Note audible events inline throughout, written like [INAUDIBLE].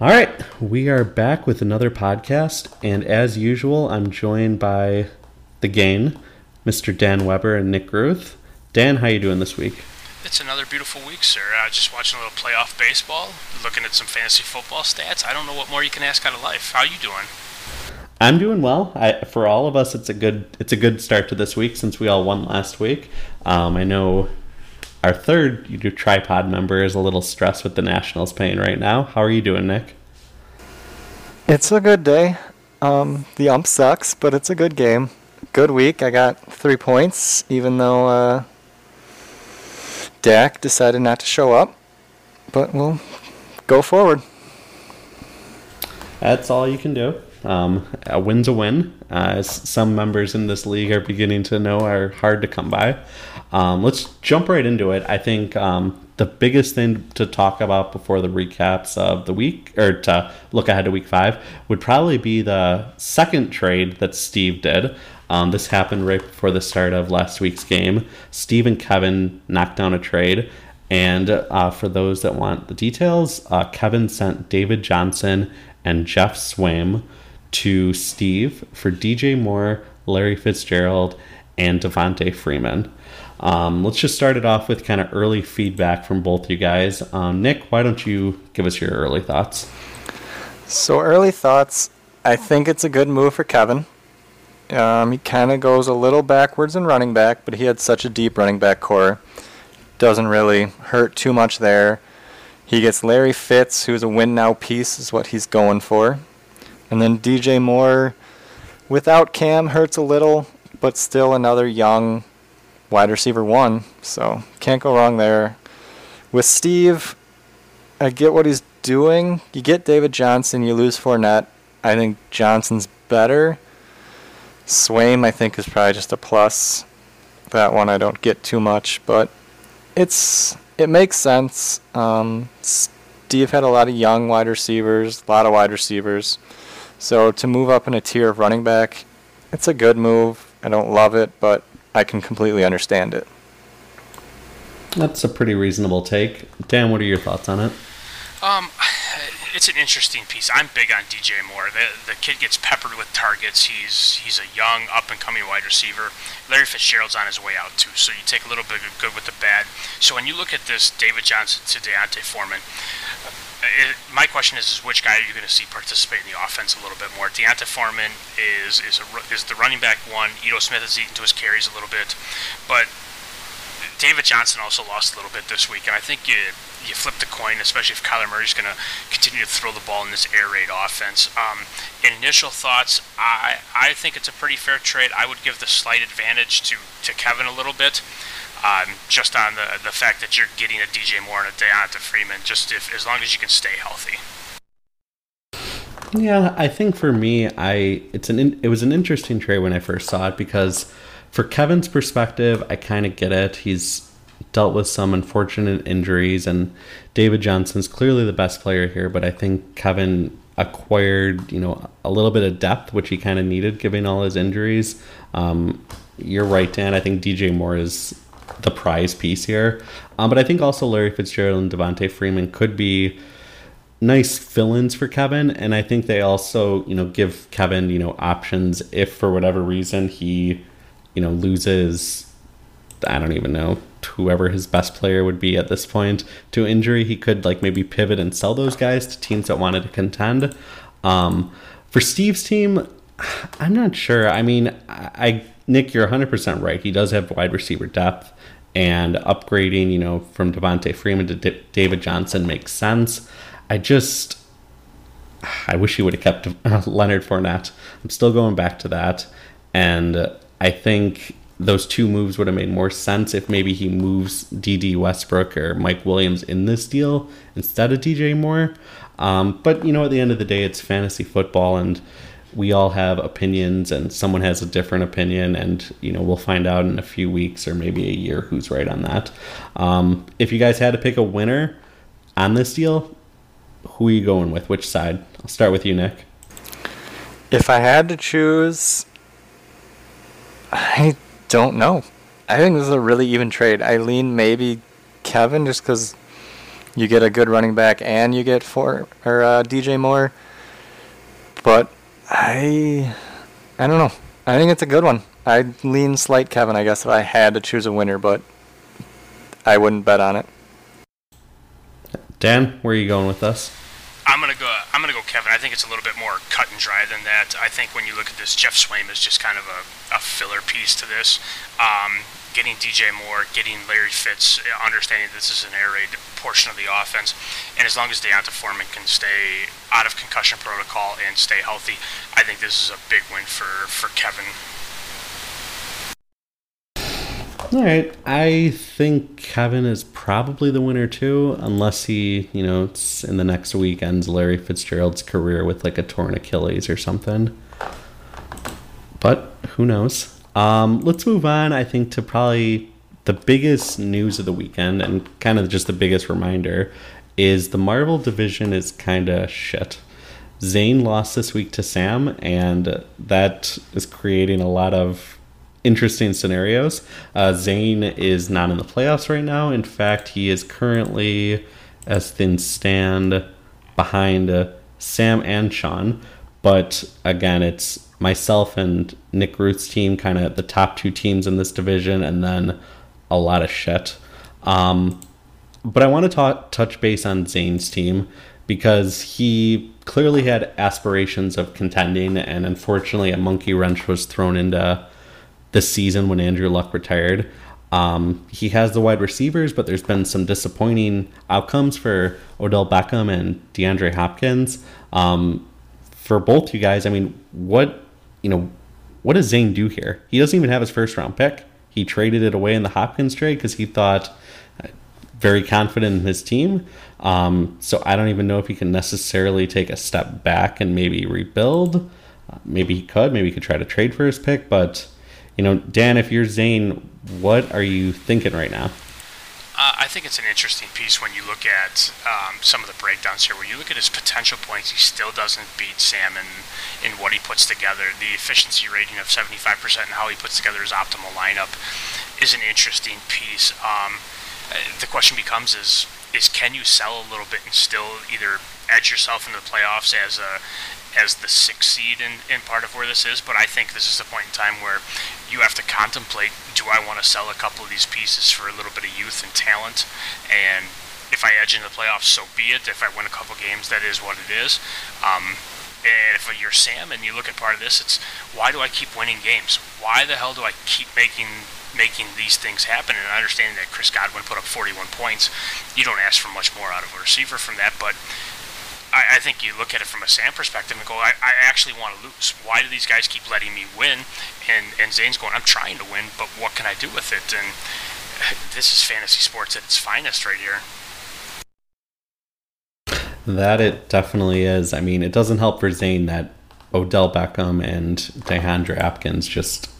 All right, we are back with another podcast, and as usual, I'm joined by the gang, Mr. Dan Weber and Nick Ruth. Dan, how you doing this week? It's another beautiful week, sir. Uh, just watching a little playoff baseball, looking at some fantasy football stats. I don't know what more you can ask out of life. How are you doing? I'm doing well. I, for all of us, it's a good it's a good start to this week since we all won last week. Um, I know our third tripod member is a little stressed with the Nationals playing right now. How are you doing, Nick? It's a good day. Um, the ump sucks, but it's a good game. Good week. I got three points, even though uh, Dak decided not to show up. But we'll go forward. That's all you can do. Um, a win's a win. Uh, as some members in this league are beginning to know are hard to come by. Um, let's jump right into it. I think um, the biggest thing to talk about before the recaps of the week, or to look ahead to week five, would probably be the second trade that Steve did. Um, this happened right before the start of last week's game. Steve and Kevin knocked down a trade. And uh, for those that want the details, uh, Kevin sent David Johnson and Geoff Swaim to Steve for DJ Moore, Larry Fitzgerald, and Devonta Freeman. Um, let's just start it off with kind of early feedback from both you guys. Um, Nick, why don't you give us your early thoughts? So, early thoughts I think it's a good move for Kevin. Um, he kind of goes a little backwards in running back, but he had such a deep running back core. Doesn't really hurt too much there. He gets Larry Fitz, who's a win now piece, is what he's going for. And then DJ Moore, without Cam, hurts a little, but still another young wide receiver one. So can't go wrong there. With Steve, I get what he's doing. You get David Johnson, you lose Fournette. I think Johnson's better. Swaim, I think, is probably just a plus. That one I don't get too much, but it's it makes sense. Um, Steve had a lot of young wide receivers, a lot of wide receivers. So to move up in a tier of running back, it's a good move. I don't love it, but I can completely understand it. That's a pretty reasonable take. Dan, what are your thoughts on it? Um, it's an interesting piece. I'm big on DJ Moore. The the kid gets peppered with targets. He's he's a young up and coming wide receiver. Larry Fitzgerald's on his way out too. So you take a little bit of good with the bad. So when you look at this David Johnson to D'Onta Foreman, uh, it, my question is, is which guy are you going to see participate in the offense a little bit more? D'Onta Foreman is is a, is the running back one. Ito Smith has eaten to his carries a little bit, but David Johnson also lost a little bit this week, and I think you flip the coin, especially if Kyler Murray's going to continue to throw the ball in this air raid offense. Um, initial thoughts, I I think it's a pretty fair trade. I would give the slight advantage to to Kevin a little bit um, just on the the fact that you're getting a DJ Moore and a D'Onta Freeman, just if as long as you can stay healthy. Yeah, I think for me, I it's an in, it was an interesting trade when I first saw it because for Kevin's perspective, I kind of get it. He's dealt with some unfortunate injuries, and David Johnson's clearly the best player here. But I think Kevin acquired, you know, a little bit of depth, which he kind of needed, given all his injuries. Um, you're right, Dan. I think DJ Moore is the prize piece here. Um, but I think also Larry Fitzgerald and Devonta Freeman could be nice fill-ins for Kevin, and I think they also you know give Kevin you know options if for whatever reason he you know loses. I don't even know whoever his best player would be at this point to injury. He could like maybe pivot and sell those guys to teams that wanted to contend. Um, for Steve's team, I'm not sure. I mean, I, Nick, you're 100% right. He does have wide receiver depth and upgrading, you know, from Devonta Freeman to D- David Johnson makes sense. I just, I wish he would have kept [LAUGHS] Leonard Fournette. I'm still going back to that, and I think those two moves would have made more sense if maybe he moves Dede Westbrook or Mike Williams in this deal instead of DJ Moore. Um, but you know, at the end of the day, it's fantasy football, and we all have opinions and someone has a different opinion and you know we'll find out in a few weeks or maybe a year who's right on that. Um, if you guys had to pick a winner on this deal who are you going with? Which side? I'll start with you nick. If i had to choose i don't know i think this is a really even trade i lean maybe kevin just because You get a good running back, and you get four or uh, DJ Moore. But I, I don't know. I think it's a good one. I'd lean slight Kevin, I guess, if I had to choose a winner, but I wouldn't bet on it. Dan, where are you going with us? I'm gonna go. I'm gonna go Kevin. I think it's a little bit more cut and dry than that. I think when you look at this, Geoff Swaim is just kind of a, a filler piece to this. Um, getting DJ Moore, getting Larry Fitz, understanding this is an air raid portion of the offense, and as long as D'Onta Foreman can stay out of concussion protocol and stay healthy, I think this is a big win for for Kevin. All right, I think Kevin is probably the winner too, unless he, you know, it's in the next week ends Larry Fitzgerald's career with like a torn Achilles or something. But who knows? Um, let's move on. I think to probably the biggest news of the weekend and kind of just the biggest reminder is the Marvel division is kind of shit. Zane lost this week to Sam, and that is creating a lot of interesting scenarios. Uh, Zane is not in the playoffs right now. In fact, he is currently, as things stand, behind uh, Sam and Sean. But again, it's myself and Nick Ruth's team, kind of the top two teams in this division, and then a lot of shit. Um, but I want to touch base on Zane's team because he clearly had aspirations of contending, and unfortunately, a monkey wrench was thrown into this season when Andrew Luck retired. Um, he has the wide receivers, but there's been some disappointing outcomes for Odell Beckham and DeAndre Hopkins. Um, for both you guys, I mean, what you know, what does Zane do here? He doesn't even have his first round pick. He traded it away in the Hopkins trade because he thought uh, very confident in his team. Um, so I don't even know if he can necessarily take a step back and maybe rebuild. Uh, maybe he could. Maybe he could try to trade for his pick, but you know, Dan, if you're Zane, what are you thinking right now? Uh, I think it's an interesting piece when you look at um, some of the breakdowns here. Where you look at his potential points, he still doesn't beat Sam in, in what he puts together. The efficiency rating of 75% and how he puts together his optimal lineup is an interesting piece. Um, uh, the question becomes: Is is can you sell a little bit and still either edge yourself into the playoffs as a as the sixth seed in, in part of where this is, but I think this is the point in time where you have to contemplate do I want to sell a couple of these pieces for a little bit of youth and talent? And if I edge into the playoffs, so be it. If I win a couple games, that is what it is. Um, and if you're Sam and you look at part of this, it's why do I keep winning games? Why the hell do I keep making making these things happen? And understanding that Chris Godwin put up 41 points, you don't ask for much more out of a receiver from that. But I, I, think you look at it from a Sam perspective and go, I, I actually want to lose. Why do these guys keep letting me win? And and Zane's going, I'm trying to win, but what can I do with it? And [LAUGHS] this is fantasy sports at its finest right here. That it definitely is. I mean, it doesn't help for Zane that Odell Beckham and DeAndre Hopkins just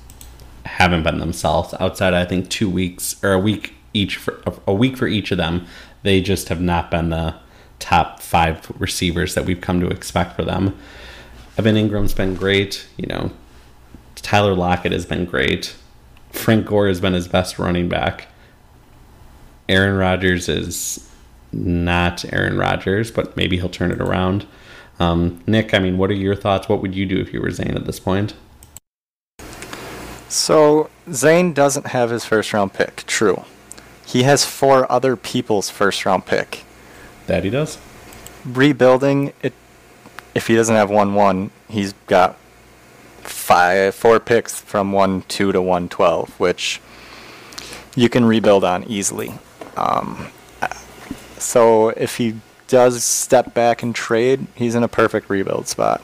haven't been themselves. Outside, I think two weeks or a week each for a week for each of them, they just have not been the top five receivers that we've come to expect for them. Evan Engram's been great. You know, Tyler Lockett has been great. Frank Gore has been his best running back. Aaron Rodgers is not Aaron Rodgers, but maybe he'll turn it around. Um, Nick, I mean, what are your thoughts? What would you do if you were Zane at this point? So, Zane doesn't have his first round pick, true. He has four other people's first round pick. That he does. Rebuilding it. If he doesn't have one one, he's got five four picks from one two to one twelve, which you can rebuild on easily. Um, so if he does step back and trade, he's in a perfect rebuild spot.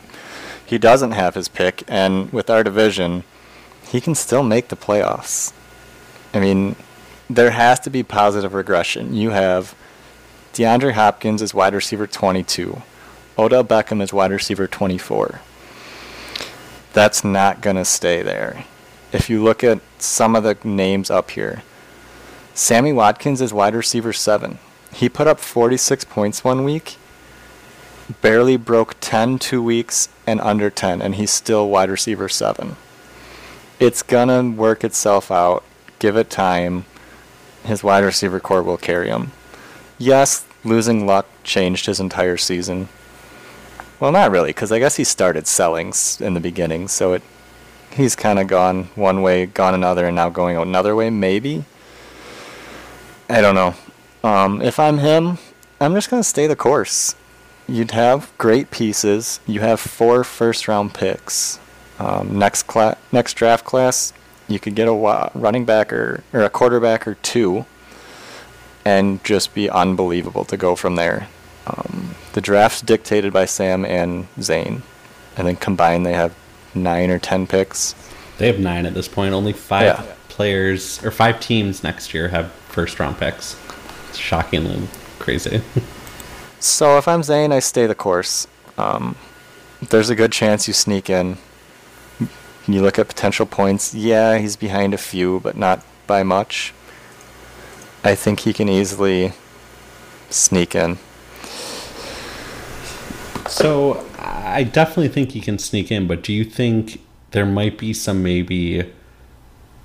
He doesn't have his pick, and with our division, he can still make the playoffs. I mean, there has to be positive regression. You have DeAndre Hopkins is wide receiver 22. Odell Beckham is wide receiver 24. That's not going to stay there. If you look at some of the names up here, Sammy Watkins is wide receiver 7. He put up 46 points one week, barely broke 10 two weeks, and under 10, and he's still wide receiver 7. It's going to work itself out. Give it time. His wide receiver core will carry him yes, losing luck changed his entire season. Well, not really, because I guess he started selling in the beginning, so it he's kind of gone one way, gone another, and now going another way, maybe. I don't know. Um, if I'm him, I'm just going to stay the course. You'd have great pieces. You have four first round picks. Um, next class, next draft class, you could get a running back or, or a quarterback or two and just be unbelievable to go from there. Um, the draft's dictated by Sam and Zane, and then combined they have nine or ten picks. They have nine at this point. Only five yeah. players or five teams next year have first round picks. It's shockingly crazy. [LAUGHS] so if I'm Zane, I stay the course. Um, there's a good chance you sneak in. You look at potential points. Yeah, he's behind a few, but not by much. I think he can easily sneak in. So I definitely think he can sneak in, but do you think there might be some maybe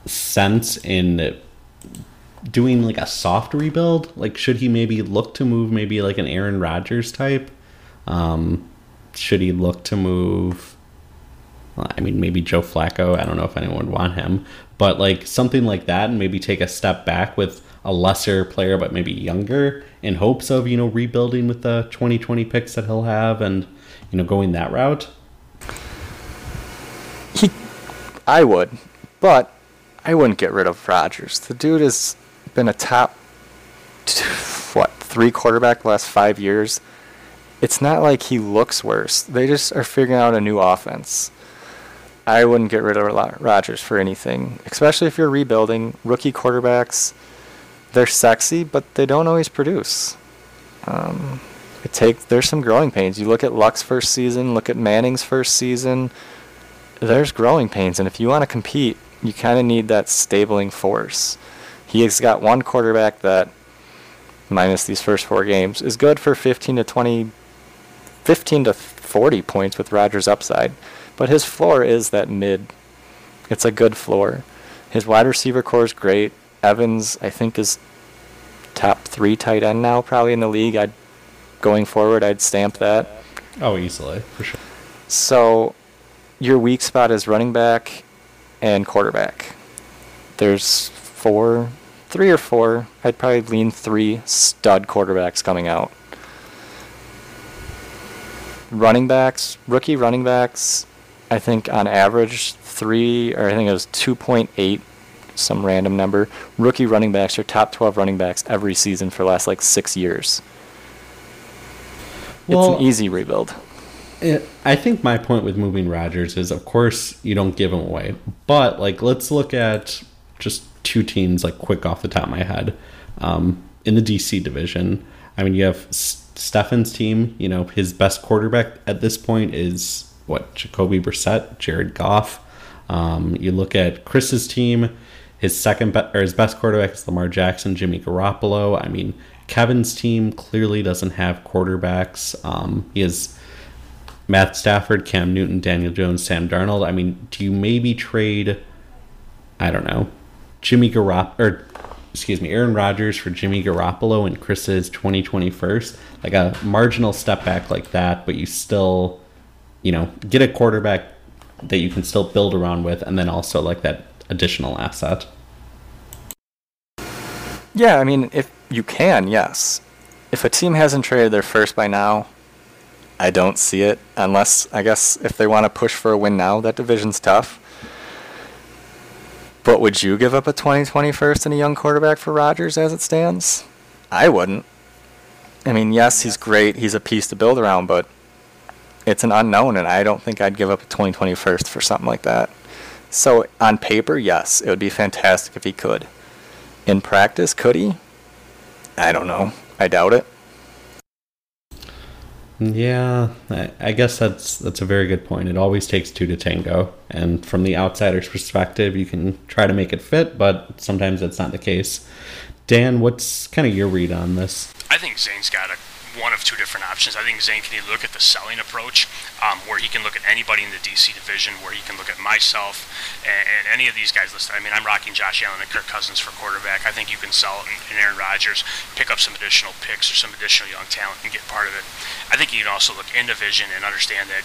sense in doing like a soft rebuild? Like, should he maybe look to move maybe like an Aaron Rodgers type? Um, should he look to move? I mean, maybe Joe Flacco. I don't know if anyone would want him, but like something like that, and maybe take a step back with a lesser player, but maybe younger, in hopes of you know rebuilding with the 2020 picks that he'll have, and you know going that route. He, I would, but I wouldn't get rid of Rodgers. The dude has been a top, [LAUGHS] what three quarterback last five years. It's not like he looks worse. They just are figuring out a new offense. I wouldn't get rid of Rodgers for anything, especially if you're rebuilding. Rookie quarterbacks, they're sexy, but they don't always produce. Um, it take there's some growing pains. You look at Luck's first season, look at Manning's first season. There's growing pains, and if you want to compete, you kind of need that stabling force. He has got one quarterback that, minus these first four games, is good for 15 to 20, 15 to 40 points with Rodgers' upside. But his floor is that mid. It's a good floor. His wide receiver core is great. Evans, I think, is top three tight end now, probably in the league. I'd going forward, I'd stamp that. Oh, easily for sure. So, your weak spot is running back and quarterback. There's four, three or four. I'd probably lean three stud quarterbacks coming out. Running backs, rookie running backs, I think on average three or I think it was 2.8 some random number. Rookie running backs are top 12 running backs every season for the last like six years. Well, it's an easy rebuild. It, i think my point with moving Rodgers is of course you don't give him away. But like let's look at just two teams like quick off the top of my head um, in the dc division. I mean you have Stefan's team you know his best quarterback at this point is what Jacoby Brissett, Jared Goff. Um, you look at Chris's team, his second be- or his best quarterback is Lamar Jackson, Jimmy Garoppolo. I mean, Kevin's team clearly doesn't have quarterbacks. Um, he has Matt Stafford, Cam Newton, Daniel Jones, Sam Darnold. I mean, do you maybe trade? I don't know, Jimmy Garoppolo or excuse me, Aaron Rodgers for Jimmy Garoppolo and Chris's 2021st, like a marginal step back like that, but you still you know, get a quarterback that you can still build around with, and then also like that additional asset. Yeah, I mean, if you can, yes. If a team hasn't traded their first by now, I don't see it. Unless, I guess, if they want to push for a win now, that division's tough. But would you give up a 2020 first and a young quarterback for Rodgers as it stands? I wouldn't. I mean, yes, he's great. He's a piece to build around, but it's an unknown, and I don't think I'd give up a 2020 first for something like that. So on paper, yes, it would be fantastic if he could. In practice, could he? I don't know. I doubt it. Yeah, I guess that's that's a very good point. It always takes two to tango, and from the outsider's perspective, you can try to make it fit, but sometimes that's not the case. Dan, what's kind of your read on this? I think Zane's got a one of two different options. I think Zane can look at the selling approach, um, where he can look at anybody in the DC division, where he can look at myself and, and, any of these guys listed. I mean, I'm rocking Josh Allen and Kirk Cousins for quarterback. I think you can sell in Aaron Rodgers, pick up some additional picks or some additional young talent and get part of it. I think you can also look in division and understand that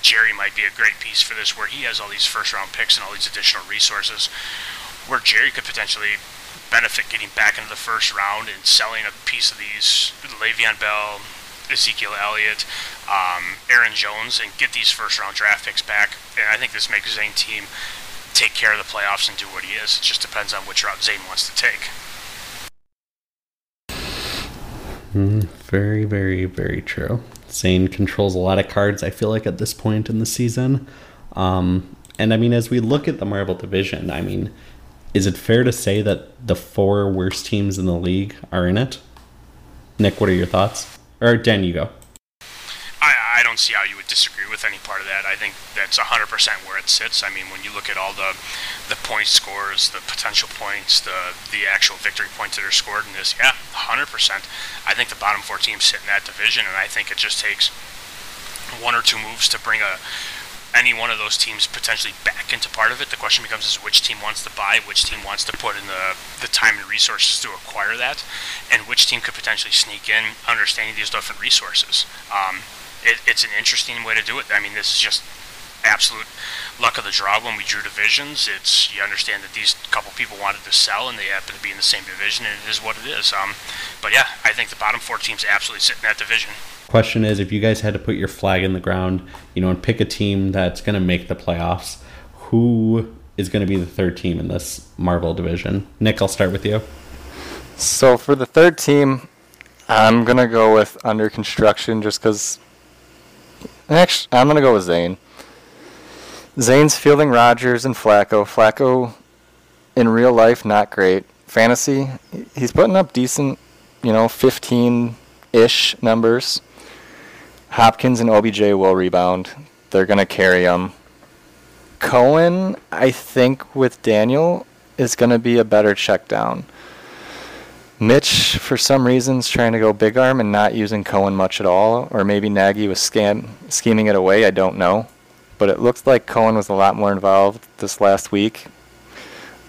Jerry might be a great piece for this, where he has all these first round picks and all these additional resources, where Jerry could potentially benefit getting back into the first round and selling a piece of these Le'Veon Bell, Ezekiel Elliott, um, Aaron Jones, and get these first round draft picks back. And I think this makes Zane team take care of the playoffs and do what he is. It just depends on which route Zane wants to take. Mm, very, very, very true. Zane controls a lot of cards, I feel like, at this point in the season. Um, and I mean, as we look at the Marvel division, I mean, is it fair to say that the four worst teams in the league are in it? Nick, what are your thoughts? Or Dan, you go. I, I don't see how you would disagree with any part of that. I think that's 100% where it sits. I mean, when you look at all the the point scores, the potential points, the the actual victory points that are scored in this, yeah, 100%. I think the bottom four teams sit in that division, and I think it just takes one or two moves to bring a any one of those teams potentially back into part of it. The question becomes is which team wants to buy, which team wants to put in the, the time and resources to acquire that, and which team could potentially sneak in understanding these different resources. Um, it, it's an interesting way to do it. I mean, this is just absolute luck of the draw when we drew divisions. It's you understand that these couple people wanted to sell and they happen to be in the same division, and it is what it is. Um, but yeah, I think the bottom four teams absolutely sit in that division. Question is, if you guys had to put your flag in the ground, you know, and pick a team that's going to make the playoffs, who is going to be the third team in this Marvel division? Nick, I'll start with you. So for the third team, I'm gonna go with under construction just because. Actually, I'm gonna go with Zane. Zane's fielding Rodgers and Flacco. Flacco, in real life, not great. Fantasy, he's putting up decent, you know, 15 ish numbers. Hopkins and OBJ will rebound. They're going to carry them. Cohen, I think, with Daniel, is going to be a better check down. Mitch, for some reason, is trying to go big arm and not using Cohen much at all, or maybe Nagy was scheming it away. I don't know, but it looks like Cohen was a lot more involved this last week.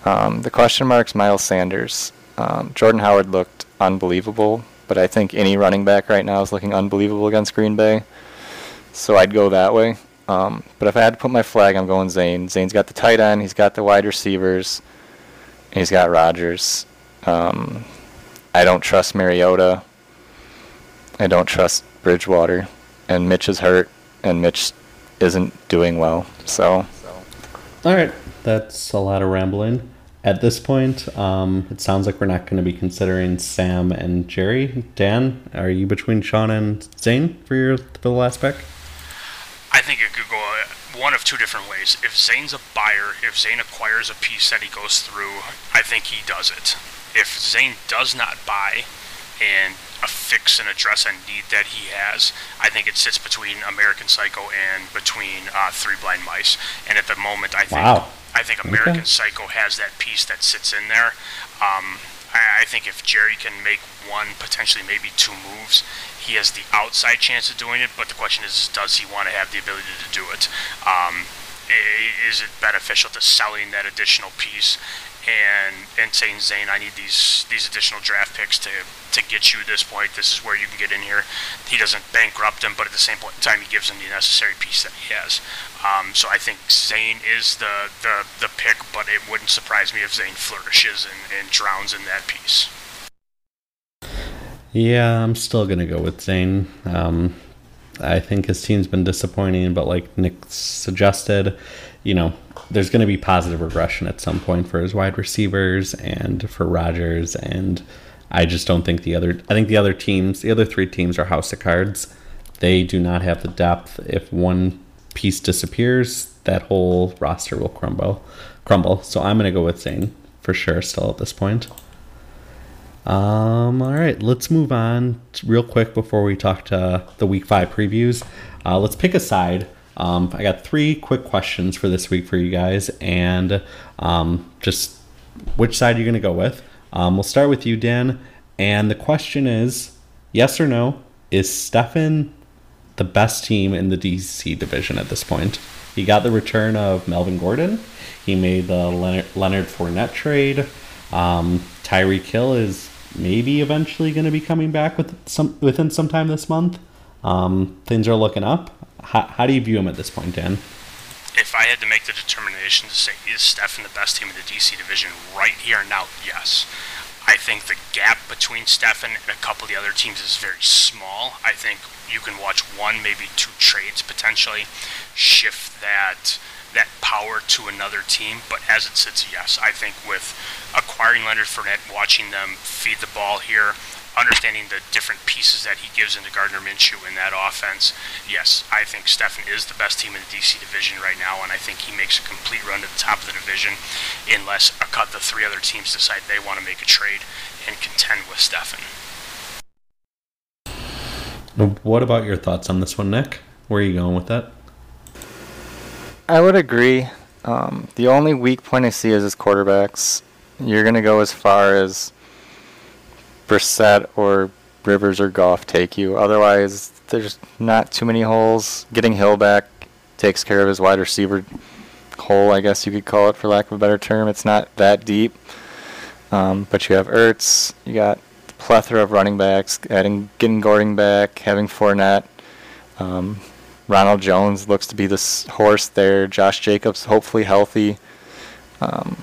Um, the question marks: Miles Sanders, um, Jordan Howard looked unbelievable but I think any running back right now is looking unbelievable against Green Bay. So I'd go that way. Um, but if I had to put my flag, I'm going Zane. Zane's got the tight end, he's got the wide receivers, he's got Rodgers. Um, I don't trust Mariota. I don't trust Bridgewater, and Mitch is hurt, and Mitch isn't doing well. So. All right, that's a lot of rambling. At this point, um, it sounds like we're not going to be considering Sam and Jerry. Dan, are you between Sean and Zane for your for the last pick? I think it could go uh, one of two different ways. If Zane's a buyer, if Zane acquires a piece that he goes through, I think he does it. If Zane does not buy and a fix and address a need that he has. I think it sits between American Psycho and between uh, Three Blind Mice. And at the moment, I think wow. I think American okay. Psycho has that piece that sits in there. Um, I, I, think if Jerry can make one, potentially maybe two moves, he has the outside chance of doing it. But the question is, does he want to have the ability to do it? Um, is it beneficial to selling that additional piece and and saying Zane, I need these these additional draft picks to to get you this point. This is where you can get in here. He doesn't bankrupt him, but at the same point in time, he gives him the necessary piece that he has. Um, so I think Zane is the, the the pick, but it wouldn't surprise me if Zane flourishes and, and drowns in that piece. Yeah, I'm still gonna go with Zane. Um, I think his team's been disappointing, but like Nick suggested, you know, there's going to be positive regression at some point for his wide receivers and for Rodgers. And I just don't think the other, I think the other teams, the other three teams are house of cards. They do not have the depth. If one piece disappears, that whole roster will crumble. Crumble. So I'm going to go with Zane for sure still at this point. Um, all right, let's move on real quick before we talk to the week five previews. Uh, let's pick a side. Um, I got three quick questions for this week for you guys, and um, just which side you're going to go with. Um, we'll start with you, Dan. And the question is yes or no is Stefan the best team in the DC division at this point? He got the return of Melvin Gordon. He made the Leonard, Fournette trade. Um, Tyreek Hill is maybe eventually going to be coming back with some within some time this month. Um, things are looking up. How, how do you view him at this point, Dan? If I had to make the determination to say is Stefan the best team in the DC division right here and now, yes. I think the gap between Stefan and a couple of the other teams is very small. I think you can watch one, maybe two trades potentially shift that that power to another team. But as it sits, yes, I think with acquiring Leonard Fournette, watching them feed the ball here, understanding the different pieces that he gives into Gardner Minshew in that offense, yes, I think Stefan is the best team in the DC division right now, and I think he makes a complete run to the top of the division unless a cut the three other teams decide they want to make a trade and contend with Stefan. What about your thoughts on this one, Nick? Where are you going with that? I would agree. Um, the only weak point I see is his quarterbacks. You're going to go as far as Brissett or Rivers or Goff take you. Otherwise, there's not too many holes. Getting Hill back takes care of his wide receiver hole, I guess you could call it, for lack of a better term. It's not that deep. Um, but you have Ertz, you got the plethora of running backs, adding getting Gordon back, having Fournette. Um, Ronald Jones looks to be this horse there. Josh Jacobs hopefully healthy. Um,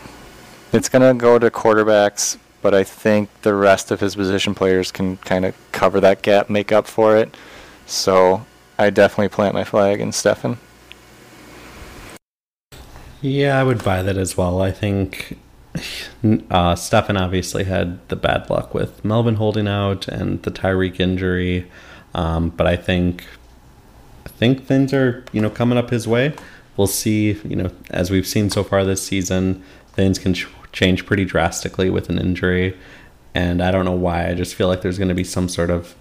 it's going to go to quarterbacks, but I think the rest of his position players can kind of cover that gap, make up for it. So I definitely plant my flag in Stefan. Yeah, I would buy that as well. I think uh, Stefan obviously had the bad luck with Melvin holding out and the Tyreek injury, um, but I think I think things are you know coming up his way. We'll see. You know, as we've seen so far this season, things can change pretty drastically with an injury, and I don't know why. I just feel like there's going to be some sort of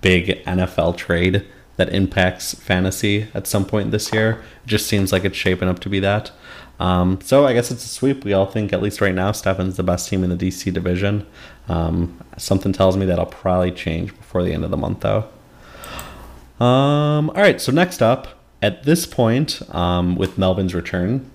big NFL trade that impacts fantasy at some point this year. It just seems like it's shaping up to be that. Um, so I guess it's a sweep. We all think, at least right now, Stefan's the best team in the DC division. Um, something tells me that'll probably change before the end of the month, though. Um, all right, so next up, at this point, um, with Melvin's return,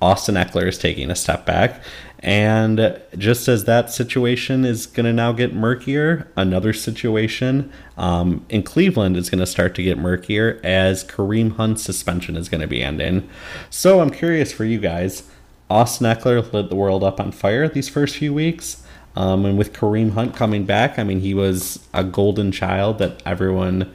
Austin Ekeler is taking a step back. And just as that situation is going to now get murkier, another situation um, in Cleveland is going to start to get murkier as Kareem Hunt's suspension is going to be ending. So I'm curious for you guys. Austin Ekeler lit the world up on fire these first few weeks. Um, and with Kareem Hunt coming back, I mean, he was a golden child that everyone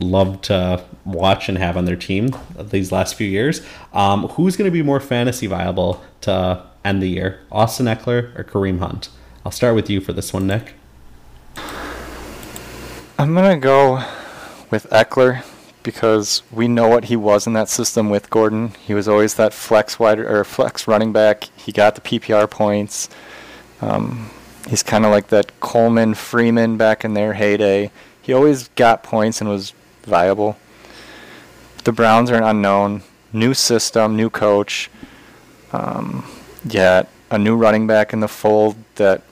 loved to watch and have on their team these last few years. Um, who's going to be more fantasy viable to end the year, Austin Ekeler or Kareem Hunt? I'll start with you for this one, Nick. I'm gonna go with Ekeler because we know what he was in that system with Gordon. He was always that flex wide or flex running back. He got the PPR points. Um, he's kind of like that Coleman Freeman back in their heyday. He always got points and was viable. The Browns are an unknown, new system, new coach. Um, yet a new running back in the fold that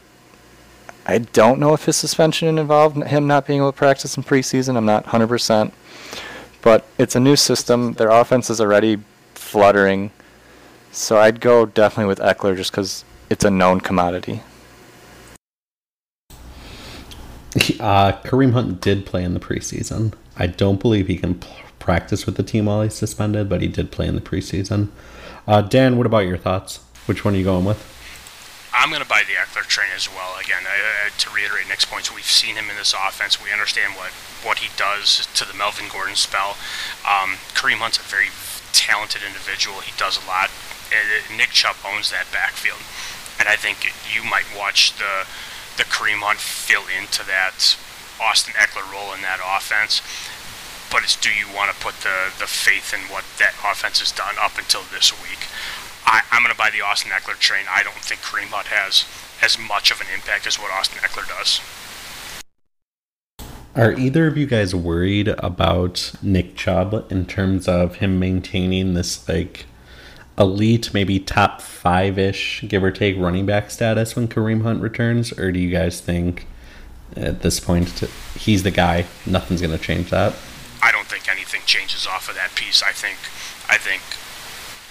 I don't know if his suspension involved him not being able to practice in preseason. I'm not 100%. But it's a new system. Their offense is already fluttering. So I'd go definitely with Ekeler just because it's a known commodity. Uh, Kareem Hunt did play in the preseason. I don't believe he can practice with the team while he's suspended, but he did play in the preseason. Uh, Dan, what about your thoughts? Which one are you going with? I'm going to buy the Ekeler train as well. Again, uh, to reiterate Nick's points, we've seen him in this offense. We understand what, what he does to the Melvin Gordon spell. Um, Kareem Hunt's a very talented individual. He does a lot. And Nick Chubb owns that backfield. And I think you might watch the the Kareem Hunt fill into that Austin Ekeler role in that offense. But it's do you want to put the, the faith in what that offense has done up until this week? I, I'm going to buy the Austin Ekeler train. I don't think Kareem Hunt has as much of an impact as what Austin Ekeler does. Are either of you guys worried about Nick Chubb in terms of him maintaining this like elite, maybe top five ish, give or take, running back status when Kareem Hunt returns, or do you guys think at this point. He's the guy. Nothing's going to change that. I don't think anything changes off of that piece. I think, I think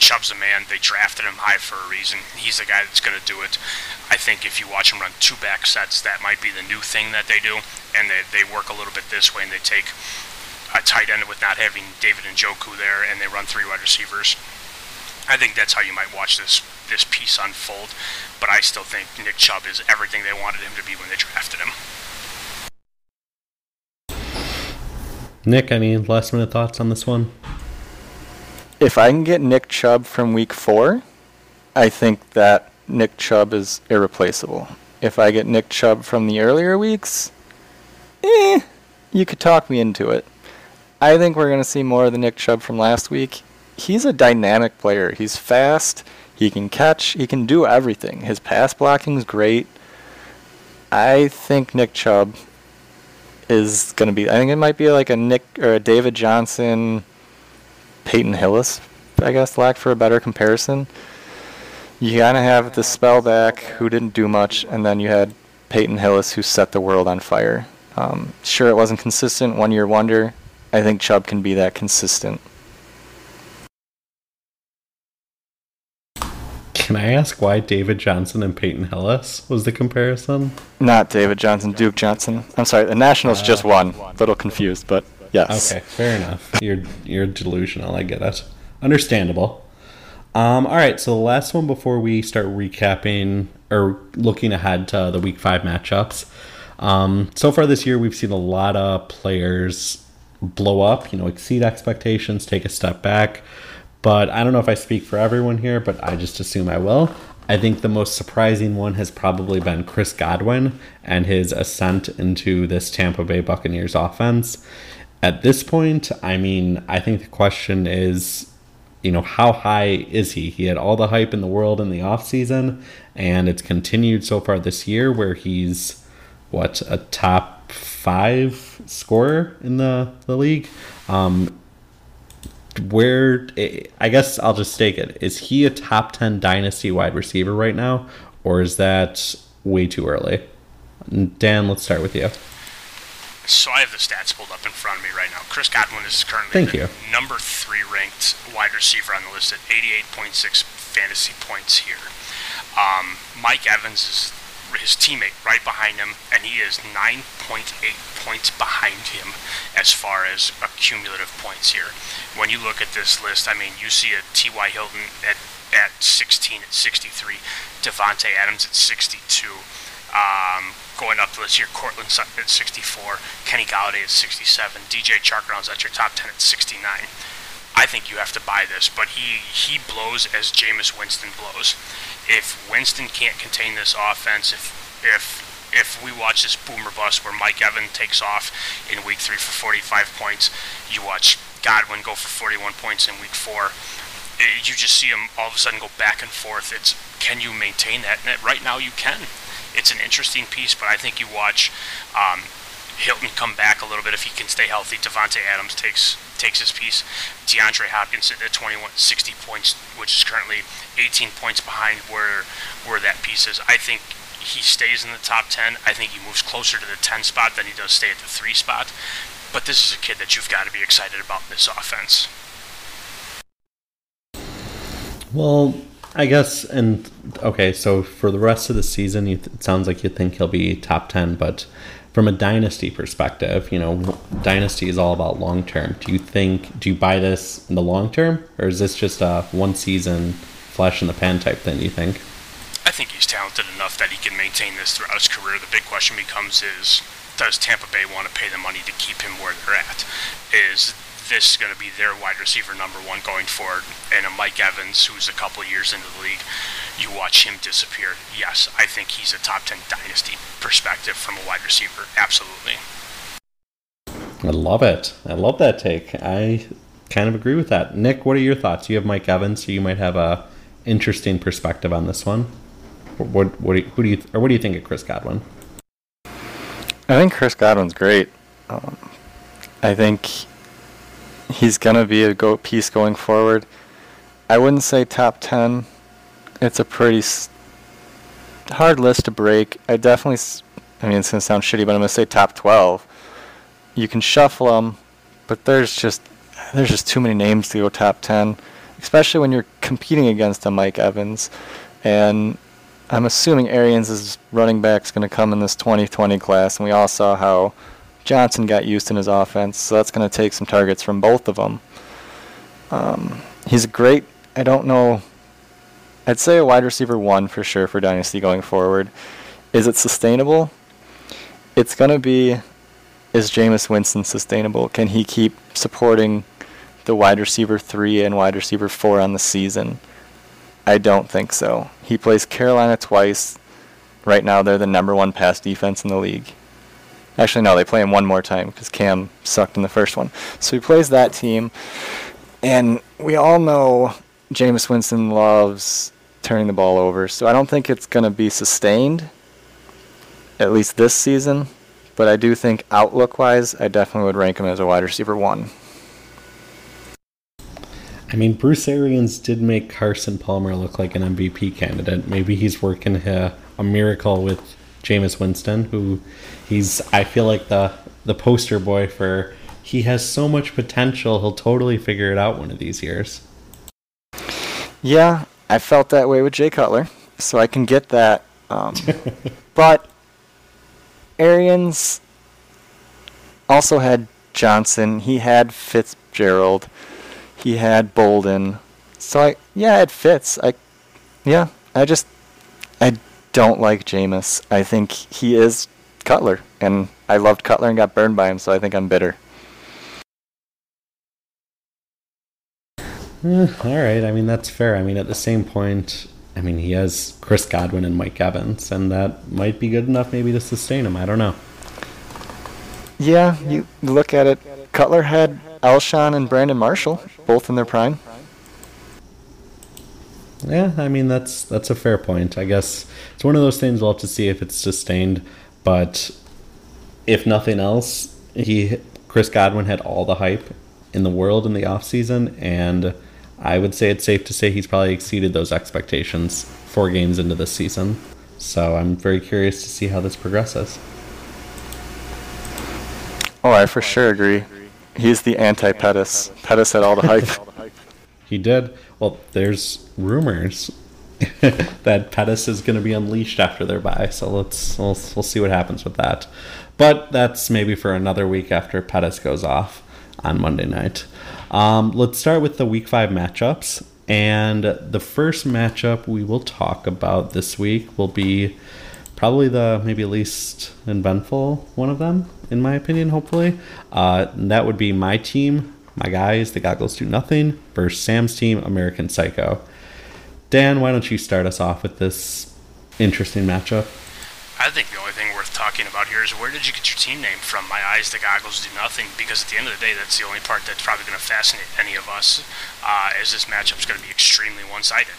Chubb's a man. They drafted him high for a reason. He's the guy that's going to do it. I think if you watch him run two back sets, that might be the new thing that they do, and they they work a little bit this way, and they take a tight end with not having David Njoku there, and they run three wide receivers. I think that's how you might watch this this piece unfold. But I still think Nick Chubb is everything they wanted him to be when they drafted him. Nick, any last minute thoughts on this one? If I can get Nick Chubb from week four, I think that Nick Chubb is irreplaceable. If I get Nick Chubb from the earlier weeks, eh, you could talk me into it. I think we're going to see more of the Nick Chubb from last week. He's a dynamic player. He's fast. He can catch. He can do everything. His pass blocking is great. I think Nick Chubb is going to be. I think it might be like a Nick or a David Johnson, Peyton Hillis. I guess lack for a better comparison. You kind of have the spellback who didn't do much, and then you had Peyton Hillis who set the world on fire. Um, sure, it wasn't consistent, one year wonder. I think Chubb can be that consistent. Can I ask why David Johnson and Peyton Hillis was the comparison? Not David Johnson, Duke Johnson. I'm sorry, the Nationals uh, just won. A little confused, but yes. Okay, fair enough. You're you're delusional. I get it. Understandable. Um, all right, so the last one before we start recapping or looking ahead to the Week Five matchups. Um, so far this year, we've seen a lot of players blow up, you know, exceed expectations, take a step back. But I don't know if I speak for everyone here, but I just assume I will. I think the most surprising one has probably been Chris Godwin and his ascent into this Tampa Bay Buccaneers offense. At this point, I mean, I think the question is, you know, how high is he? He had all the hype in the world in the offseason, and it's continued so far this year where he's, what, a top five scorer in the, the league. Um, where I guess I'll just stake it. Is he a top 10 dynasty wide receiver right now, or is that way too early? Dan, let's start with you. So I have the stats pulled up in front of me right now. Chris Godwin is currently Thank you. number three ranked wide receiver on the list at 88.6 fantasy points here. Um, Mike Evans is his teammate right behind him, and he is 9.8 points behind him as far as cumulative points here. When you look at this list, I mean, you see a T.Y. Hilton at, at 16 at 63, Davante Adams at 62. Um, going up the list here, Courtland Sutton at 64, Kenny Golladay at 67, DJ Chark rounds at your top 10 at 69. I think you have to buy this, but he he blows as Jameis Winston blows if Winston can't contain this offense, if if if we watch this boomer bust where Mike Evans takes off in week three for 45 points, you watch Godwin go for 41 points in week four. You just see him all of a sudden go back and forth. It's can you maintain that? And right now you can. It's an interesting piece, but I think you watch um, Hilton come back a little bit if he can stay healthy. Davante Adams takes takes his piece. DeAndre Hopkins at 21, 60 points, which is currently 18 points behind where where that piece is. I think he stays in the top 10. I think he moves closer to the 10 spot than he does stay at the 3 spot. But this is a kid that you've got to be excited about this offense. Well, I guess, and okay, so for the rest of the season, th- it sounds like you think he'll be top 10, but from a dynasty perspective, you know, dynasty is all about long term. Do you think, do you buy this in the long term, or is this just a one season flash in the pan type thing, you think? I think he's talented enough that he can maintain this throughout his career. The big question becomes is, does Tampa Bay want to pay the money to keep him where they're at? Is this is going to be their wide receiver number one going forward? And a Mike Evans, who's a couple years into the league, you watch him disappear. Yes, I think he's a top 10 dynasty perspective from a wide receiver. Absolutely. I love it. I love that take. I kind of agree with that. Nick, what are your thoughts? You have Mike Evans, so you might have a interesting perspective on this one. What, what, do you, who do you, or what do you think of Chris Godwin? I think Chris Godwin's great. Um, I think he's gonna be a go piece going forward. I wouldn't say top ten it's a pretty hard list to break. I definitely I mean, it's to sound shitty, but I'm to say top 12. You can shuffle them, but there's just there's just too many names to go top 10, especially when you're competing against a Mike Evans. And I'm assuming Arians' running back is going to come in this 2020 class, and we all saw how Johnson got used in his offense, so that's going to take some targets from both of them. Um, he's great. I don't know. I'd say a wide receiver one for sure for Dynasty going forward. Is it sustainable? It's going to be is Jameis Winston sustainable? Can he keep supporting the wide receiver three and wide receiver four on the season? I don't think so. He plays Carolina twice. Right now, they're the number one pass defense in the league. Actually, no, they play him one more time because Cam sucked in the first one. So he plays that team. And we all know Jameis Winston loves turning the ball over. So I don't think it's going to be sustained, at least this season. But I do think outlook wise, I definitely would rank him as a wide receiver one. I mean, Bruce Arians did make Carson Palmer look like an MVP candidate. Maybe he's working a, a miracle with Jameis Winston, who he's, I feel like, the, the poster boy for he has so much potential, he'll totally figure it out one of these years. Yeah, I felt that way with Jay Cutler, so I can get that. Um, [LAUGHS] but Arians also had Johnson. He had Fitzgerald. He had Boldin. So I yeah, it fits. I yeah, I just I don't like Jameis. I think he is Cutler, and I loved Cutler and got burned by him, so I think I'm bitter. Eh, all right. I mean, that's fair. I mean, at the same point, I mean, he has Chris Godwin and Mike Evans, and that might be good enough maybe to sustain him. I don't know. Yeah, you look at it. Cutler had Alshon and Brandon Marshall, both in their prime. Yeah, I mean that's that's a fair point. I guess it's one of those things we'll have to see if it's sustained. But if nothing else, he Chris Godwin had all the hype in the world in the offseason, and I would say it's safe to say he's probably exceeded those expectations four games into this season. So I'm very curious to see how this progresses. Oh, I for sure agree. He's the anti Pettis. Pettis had all the hype. [LAUGHS] he did. Well, there's rumors [LAUGHS] that Pettis is going to be unleashed after their bye, so let's we'll, we'll see what happens with that. But that's maybe for another week after Pettis goes off on Monday night. Um, let's start with the Week Five matchups, and the first matchup we will talk about this week will be probably the maybe least eventful one of them, in my opinion. Hopefully, uh, that would be my team, my guys, the Goggles Do Nothing, versus Sam's team, American Psycho. Dan, why don't you start us off with this interesting matchup? I think the only thing worth talking about here is where did you get your team name from? My eyes, the goggles do nothing. Because at the end of the day, that's the only part that's probably going to fascinate any of us. Uh, is this matchup's going to be extremely one-sided.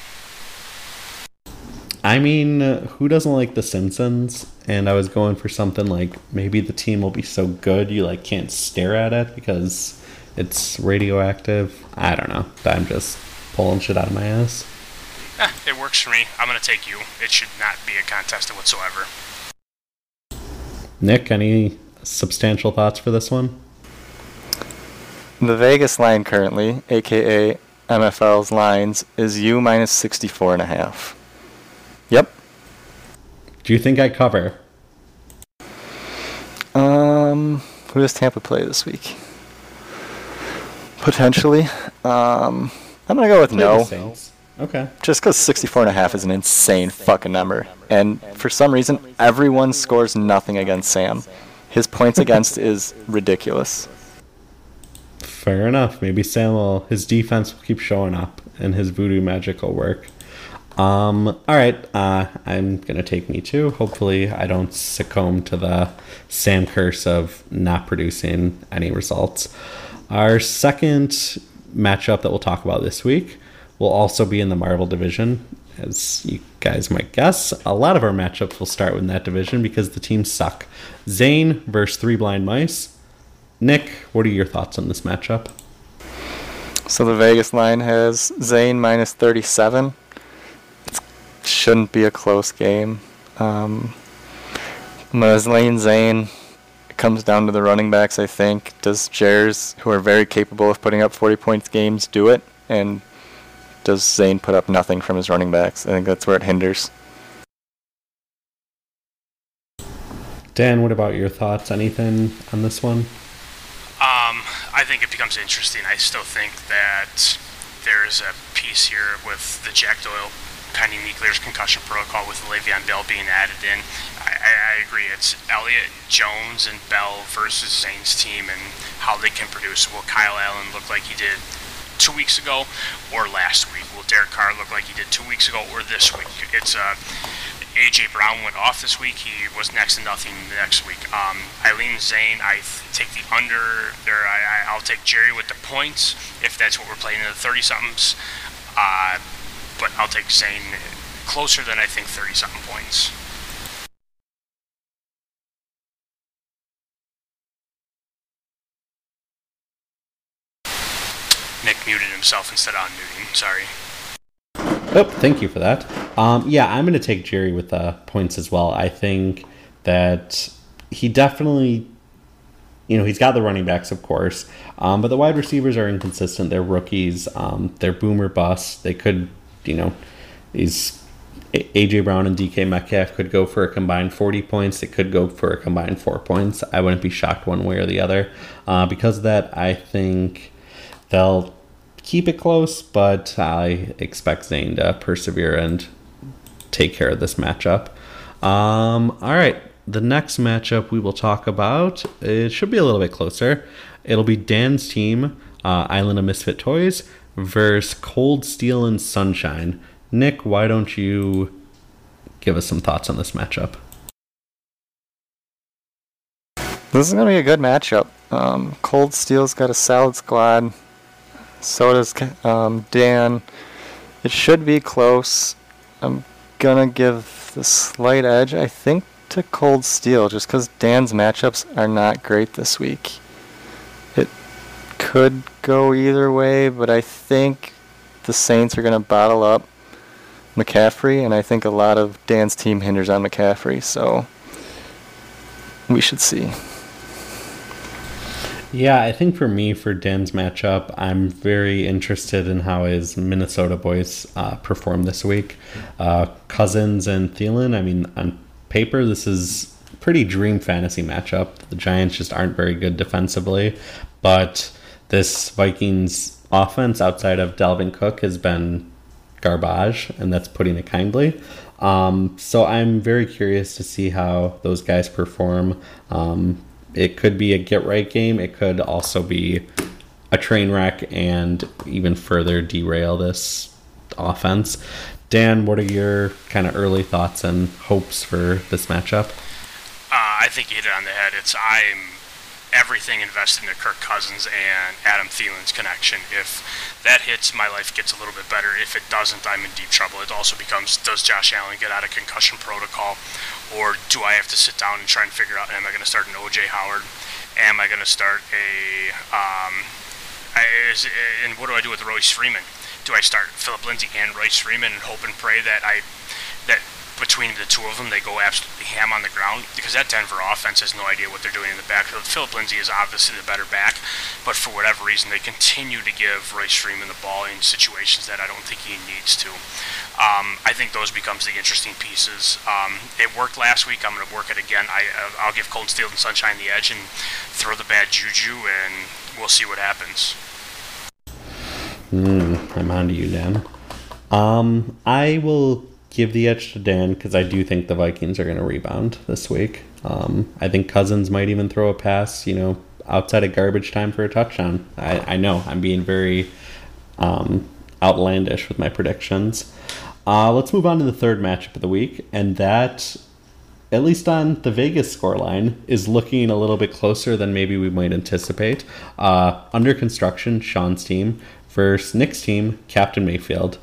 I mean, who doesn't like The Simpsons? And I was going for something like maybe the team will be so good you like can't stare at it because it's radioactive. I don't know. I'm just pulling shit out of my ass. Eh, it works for me. I'm going to take you. It should not be a contest whatsoever. Nick, any substantial thoughts for this one? The Vegas line currently, aka MFL's lines, is U minus 64 and a half. Yep. Do you think I cover? Um, who does Tampa play this week? Potentially. Um, I'm gonna go with no. Okay. Just because 64 and a half is an insane fucking number. And for some reason, everyone scores nothing against Sam. His points [LAUGHS] against is ridiculous. Fair enough. Maybe Sam will, his defense will keep showing up and his voodoo magic will work. Um, all right. Uh, I'm going to take me too. Hopefully, I don't succumb to the Sam curse of not producing any results. Our second matchup that we'll talk about this week will also be in the Marvel division. As you guys might guess, a lot of our matchups will start in that division because the teams suck. Zane versus Three Blind Mice. Nick, what are your thoughts on this matchup? So the Vegas line has Zane minus 37. It shouldn't be a close game. Um, Lane Zane it comes down to the running backs, I think. Does Jers, who are very capable of putting up 40 points games, do it? And does Zane put up nothing from his running backs? I think that's where it hinders. Dan, what about your thoughts? Anything on this one? Um, I think it becomes interesting. I still think that there's a piece here with the Jack Doyle pending nuclear concussion protocol with Le'Veon Bell being added in. I, I, agree. It's Elliott, Jones, and Bell versus Zane's team and how they can produce. Will Kyle Allen look like he did two weeks ago or last week? Will Derek Carr look like he did two weeks ago or this week? It's uh, AJ Brown went off this week. He was next to nothing next week. Um, Eileen Zane, I take the under. There, I, I'll take Jerry with the points if that's what we're playing in the thirty somethings. Uh, but I'll take Zane closer than I think thirty something points. Nick muted himself instead of unmuting. Sorry. Oh, thank you for that. Um, yeah, I'm going to take Jerry with the points as well. I think that he definitely, you know, he's got the running backs, of course, um, but the wide receivers are inconsistent. They're rookies. Um, they're boomer busts. They could, you know, these AJ Brown and DK Metcalf could go for a combined 40 points. They could go for a combined four points. I wouldn't be shocked one way or the other. Uh, because of that, I think they'll keep it close, but I expect Zane to persevere and take care of this matchup. Um, all right, the next matchup we will talk about it should be a little bit closer. It'll be Dan's team, uh, Island of Misfit Toys, versus Cold Steel and Sunshine. Nick, why don't you give us some thoughts on this matchup? This is going to be a good matchup. Um, Cold Steel's got a solid squad. So does um, Dan. It should be close. I'm gonna give the slight edge, I think, to Cold Steel, just because Dan's matchups are not great this week. It could go either way, but I think the Saints are gonna bottle up McCaffrey, and I think a lot of Dan's team hinders on McCaffrey, so we should see. Yeah, I think for me, for Dan's matchup, I'm very interested in how his Minnesota boys uh, perform this week. Uh, Cousins and Thielen, I mean, on paper, this is pretty dream fantasy matchup. The Giants just aren't very good defensively, but this Vikings offense outside of Dalvin Cook has been garbage, and that's putting it kindly. Um, so I'm very curious to see how those guys perform. Um, it could be a get right game. It could also be a train wreck and even further derail this offense. Dan, what are your kind of early thoughts and hopes for this matchup? Uh, I think you hit it on the head. It's I'm everything invested into Kirk Cousins and Adam Thielen's connection. If that hits, my life gets a little bit better. If it doesn't, I'm in deep trouble. It also becomes does Josh Allen get out of concussion protocol, or do I have to sit down and try and figure out am I going to start an OJ Howard? Am I going to start a um, is, and what do I do with Royce Freeman? Do I start Philip Lindsay and Royce Freeman and hope and pray that I that between the two of them, they go absolutely ham on the ground because that Denver offense has no idea what they're doing in the backfield. Philip Lindsay is obviously the better back, but for whatever reason, they continue to give Royce Freeman the ball in situations that I don't think he needs to. Um, I think those becomes the interesting pieces. Um, it worked last week. I'm going to work it again. I, uh, I'll give Cold Steel and Sunshine the edge and throw the bad juju, and we'll see what happens. Mm, I'm on to you, Dan. Um, I will give the edge to Dan because I do think the Vikings are going to rebound this week. Um, I think Cousins might even throw a pass, you know, outside of garbage time for a touchdown. I, I know I'm being very um, outlandish with my predictions. Uh, let's move on to the third matchup of the week, and that, at least on the Vegas scoreline, is looking a little bit closer than maybe we might anticipate. Uh, under construction, Sean's team versus Nick's team, Captain Mayfield.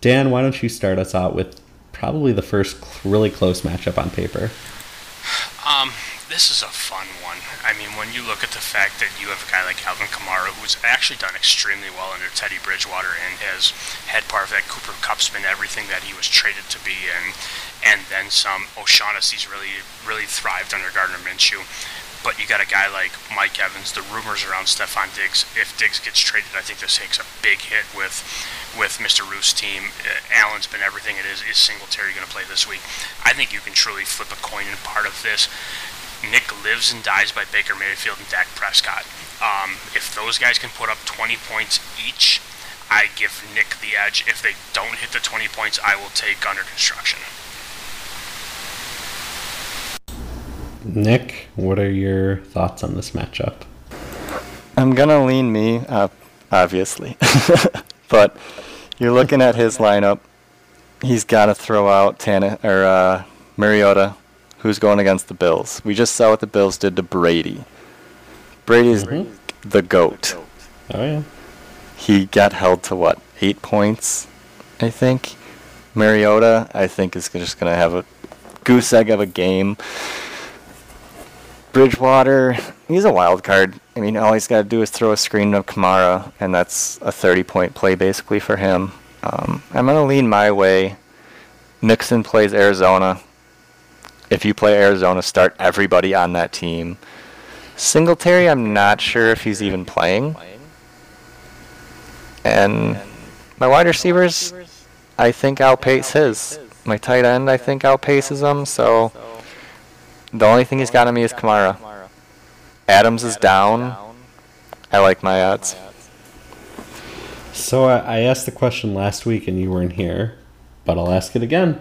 Dan, why don't you start us out with probably the first really close matchup on paper. Um, this is a fun one. I mean, when you look at the fact that you have a guy like Alvin Kamara, who's actually done extremely well under Teddy Bridgewater and has had part of that Cooper Kupp spin, everything that he was traded to be, and and then some. O'Shaughnessy's really really thrived under Gardner Minshew. But you got a guy like Mike Evans. The rumors around Stefon Diggs. If Diggs gets traded, I think this takes a big hit with with Mr. Ruth's team. Uh, Allen's been everything it is. Is Singletary going to play this week? I think you can truly flip a coin in part of this. Nick lives and dies by Baker Mayfield and Dak Prescott. Um, if those guys can put up 20 points each, I give Nick the edge. If they don't hit the 20 points, I will take under construction. Nick, what are your thoughts on this matchup? I'm gonna lean me, uh, obviously, [LAUGHS] but you're looking at his lineup. He's got to throw out Tana or uh, Mariota, who's going against the Bills. We just saw what the Bills did to Brady. Brady's mm-hmm. the goat. Oh yeah. He got held to what eight points, I think. Mariota, I think, is just gonna have a goose egg of a game. Bridgewater, he's a wild card. I mean, all he's got to do is throw a screen to Kamara, and that's a 30 point play basically for him. Um, I'm going to lean my way. Mixon plays Arizona. If you play Arizona, start everybody on that team. Singletary, I'm not sure if he's even playing. And my wide receivers, I think outpace his. My tight end, I think outpaces him, so the only thing he's got on me is Kamara. Adams is down. I like my odds. So I asked the question last week and you weren't here, but I'll ask it again.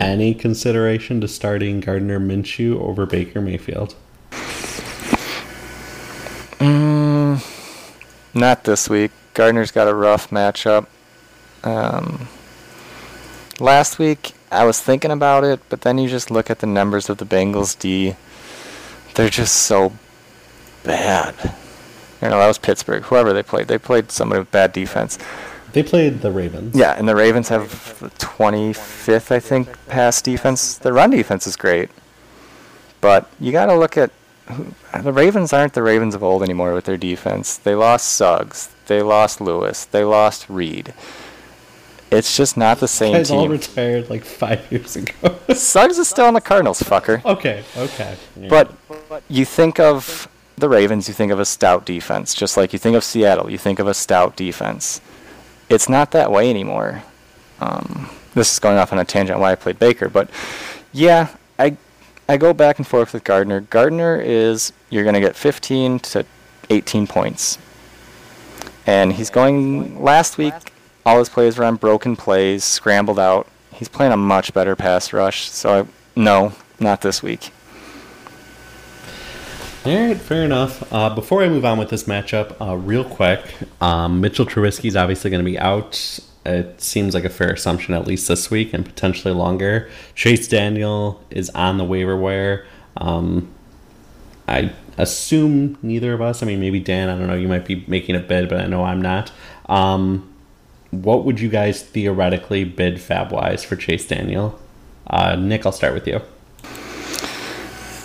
Any consideration to starting Gardner Minshew over Baker Mayfield? Mm, not this week. Gardner's got a rough matchup. Um, last week, I was thinking about it, but then you just look at the numbers of the Bengals D. They're just so bad. You know, that was Pittsburgh. Whoever they played, they played somebody with bad defense. They played the Ravens. Yeah, and the Ravens have the 25th, I think, pass defense. The run defense is great, but you got to look at who, the Ravens aren't the Ravens of old anymore with their defense. They lost Suggs. They lost Lewis. They lost Reed. It's just not the same guys team. all retired like five years ago. Suggs is still on the Cardinals, fucker. Okay, okay. Yeah. But you think of the Ravens, you think of a stout defense. Just like you think of Seattle, you think of a stout defense. It's not that way anymore. Um, this is going off on a tangent why I played Baker, but yeah, I I go back and forth with Gardner. Gardner is you're going to get 15 to 18 points, and he's going last week all his plays were on broken plays, scrambled out. He's playing a much better pass rush. So, I, no, not this week. All right, fair enough. Uh, before I move on with this matchup, uh, real quick, um, Mitchell Trubisky is obviously going to be out. It seems like a fair assumption, at least this week and potentially longer. Chase Daniel is on the waiver wire. Um, I assume neither of us. I mean, maybe Dan. I don't know. You might be making a bid, but I know I'm not. Um, what would you guys theoretically bid FAAB wise for Chase Daniel? Uh, Nick, I'll start with you.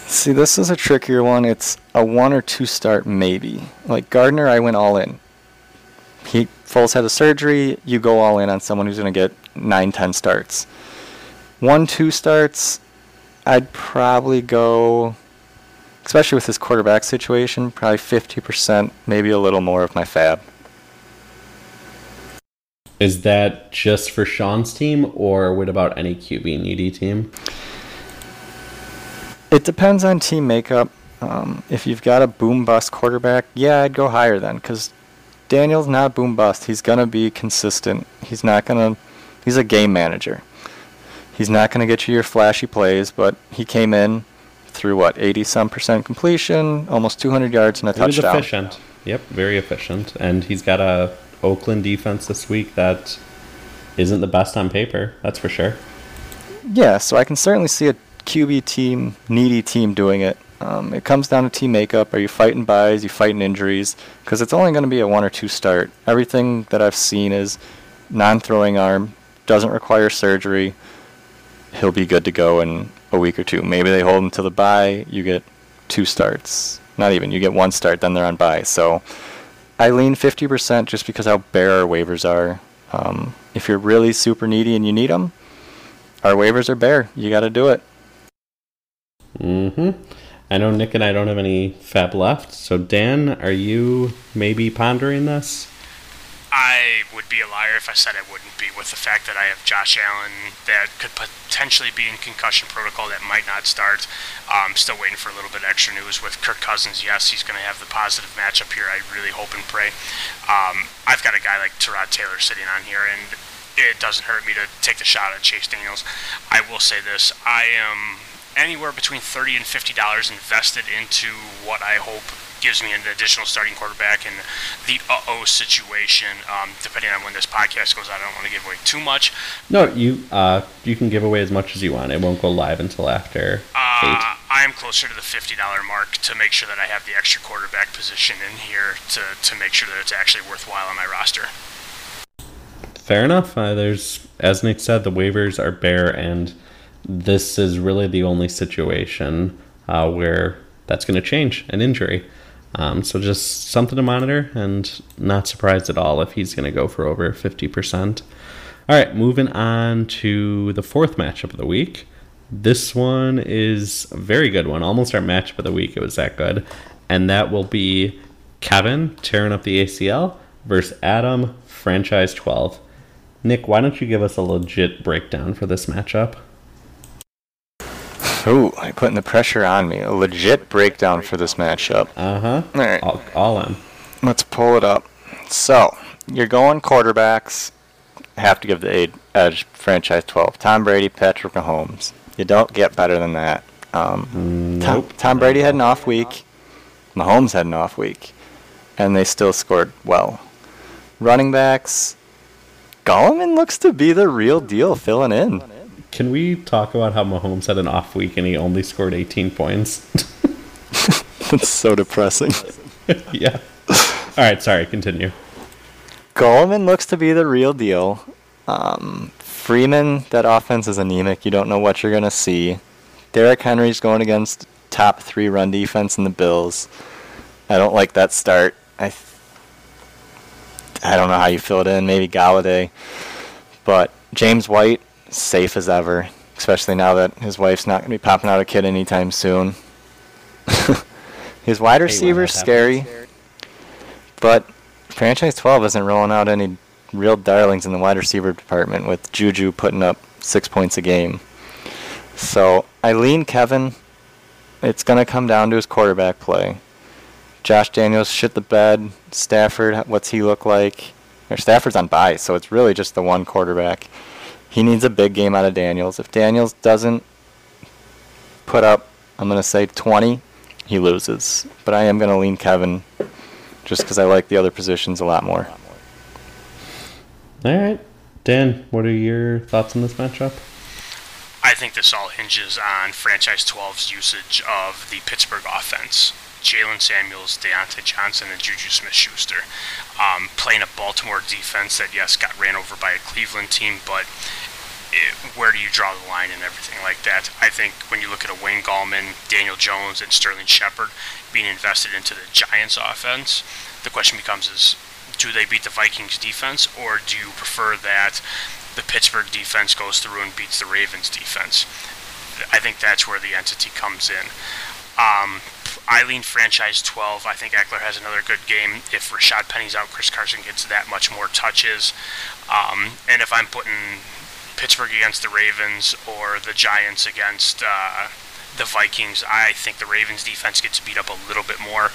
See, this is a trickier one. It's a one or two start maybe. Like Gardner, I went all in. He Foles had a surgery. You go all in on someone who's going to get nine, ten starts. One, two starts, I'd probably go, especially with this quarterback situation, probably 50%, maybe a little more of my FAAB. Is that just for Sean's team, or what about any QB needy team? It depends on team makeup. Um, if you've got a boom bust quarterback, yeah, I'd go higher then, because Daniel's not boom bust. He's gonna be consistent. He's not gonna. He's a game manager. He's not gonna get you your flashy plays, but he came in through what 80 some percent completion, almost 200 yards and a he touchdown. Was efficient. Yep, very efficient, and he's got a Oakland defense this week that isn't the best on paper. That's for sure. Yeah, so I can certainly see a QB team, needy team doing it. Um, it comes down to team makeup. Are you fighting buys? You fighting injuries? Because it's only going to be a one or two start. Everything that I've seen is non-throwing arm, doesn't require surgery. He'll be good to go in a week or two. Maybe they hold him to the bye. You get two starts. not even. You get one start, then they're on bye. So I lean 50% just because how bare our waivers are. Um, if you're really super needy and you need them, our waivers are bare. You got to do it. Mm-hmm. I know Nick and I don't have any FAAB left. So Dan, are you maybe pondering this? I would be a liar if I said I wouldn't be with the fact that I have Josh Allen that could potentially be in concussion protocol that might not start. Um, still waiting for a little bit extra news with Kirk Cousins. Yes, he's going to have the positive matchup here. I really hope and pray. Um, I've got a guy like Tyrod Taylor sitting on here, and it doesn't hurt me to take the shot at Chase Daniels. I will say this: I am anywhere between thirty and fifty dollars invested into what I hope gives me an additional starting quarterback in the uh-oh situation. Um, depending on when this podcast goes out, I don't want to give away too much. No, you uh, you can give away as much as you want. It won't go live until after uh. I am closer to the fifty dollar mark to make sure that I have the extra quarterback position in here to to make sure that it's actually worthwhile on my roster. Fair enough. Uh, there's, as Nick said, the waivers are bare, and this is really the only situation uh, where that's going to change an injury. Um, so just something to monitor, and not surprised at all if he's going to go for over 50%. All right, moving on to the fourth matchup of the week. This one is a very good one, almost our matchup of the week. It was that good. And that will be Kevin tearing up the ACL versus Adam, franchise 12. Nick, why don't you give us a legit breakdown for this matchup? Ooh, I'm putting the pressure on me. A legit breakdown for this matchup. Uh huh. All right. All, all in. Let's pull it up. So, you're going quarterbacks. Have to give the edge franchise 12. Tom Brady, Patrick Mahomes. You don't get better than that. Um, nope. Tom, Tom Brady had an off week. Mahomes had an off week. And they still scored well. Running backs. Gallman looks to be the real deal filling in. Can we talk about how Mahomes had an off week and he only scored 18 points? [LAUGHS] That's so depressing. [LAUGHS] yeah. All right, sorry, continue. Gallman looks to be the real deal. Um, Freeman, that offense is anemic. You don't know what you're going to see. Derrick Henry's going against top three run defense in the Bills. I don't like that start. I th- I don't know how you fill it in. Maybe Golladay. But James White, safe as ever, especially now that his wife's not going to be popping out a kid anytime soon. [LAUGHS] his wide receiver's scary, but franchise 12 isn't rolling out any real darlings in the wide receiver department with Juju putting up six points a game. So I lean Kevin. It's going to come down to his quarterback play. Josh Daniels shit the bed. Stafford, what's he look like? Or Stafford's on bye, so it's really just the one quarterback. He needs a big game out of Daniels. If Daniels doesn't put up, I'm going to say 20, he loses. But I am going to lean Kevin just because I like the other positions a lot more. All right. Dan, what are your thoughts on this matchup? I think this all hinges on franchise 12's usage of the Pittsburgh offense. Jaylen Samuels, Diontae Johnson, and Juju Smith Schuster. Um, playing a Baltimore defense that, yes, got ran over by a Cleveland team, but it, where do you draw the line and everything like that? I think when you look at a Wayne Gallman, Daniel Jones, and Sterling Shepard being invested into the Giants offense, the question becomes is do they beat the Vikings defense or do you prefer that the Pittsburgh defense goes through and beats the Ravens defense? I think that's where the entity comes in. Um, Eileen franchise 12. I think Ekeler has another good game. If Rashad Penny's out, Chris Carson gets that much more touches. Um, and if I'm putting Pittsburgh against the Ravens or the Giants against uh, the Vikings, I think the Ravens defense gets beat up a little bit more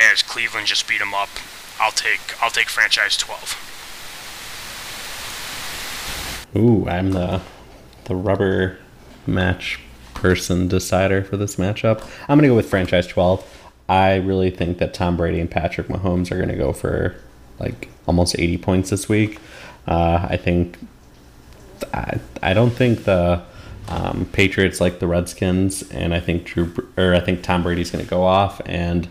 as Cleveland just beat them up. I'll take I'll take franchise 12. Ooh, I'm the the rubber match person decider for this matchup. I'm going to go with franchise 12. I really think that Tom Brady and Patrick Mahomes are going to go for like almost 80 points this week. Uh, I think I, I don't think the um, Patriots like the Redskins, and I think Drew or I think Tom Brady's going to go off, and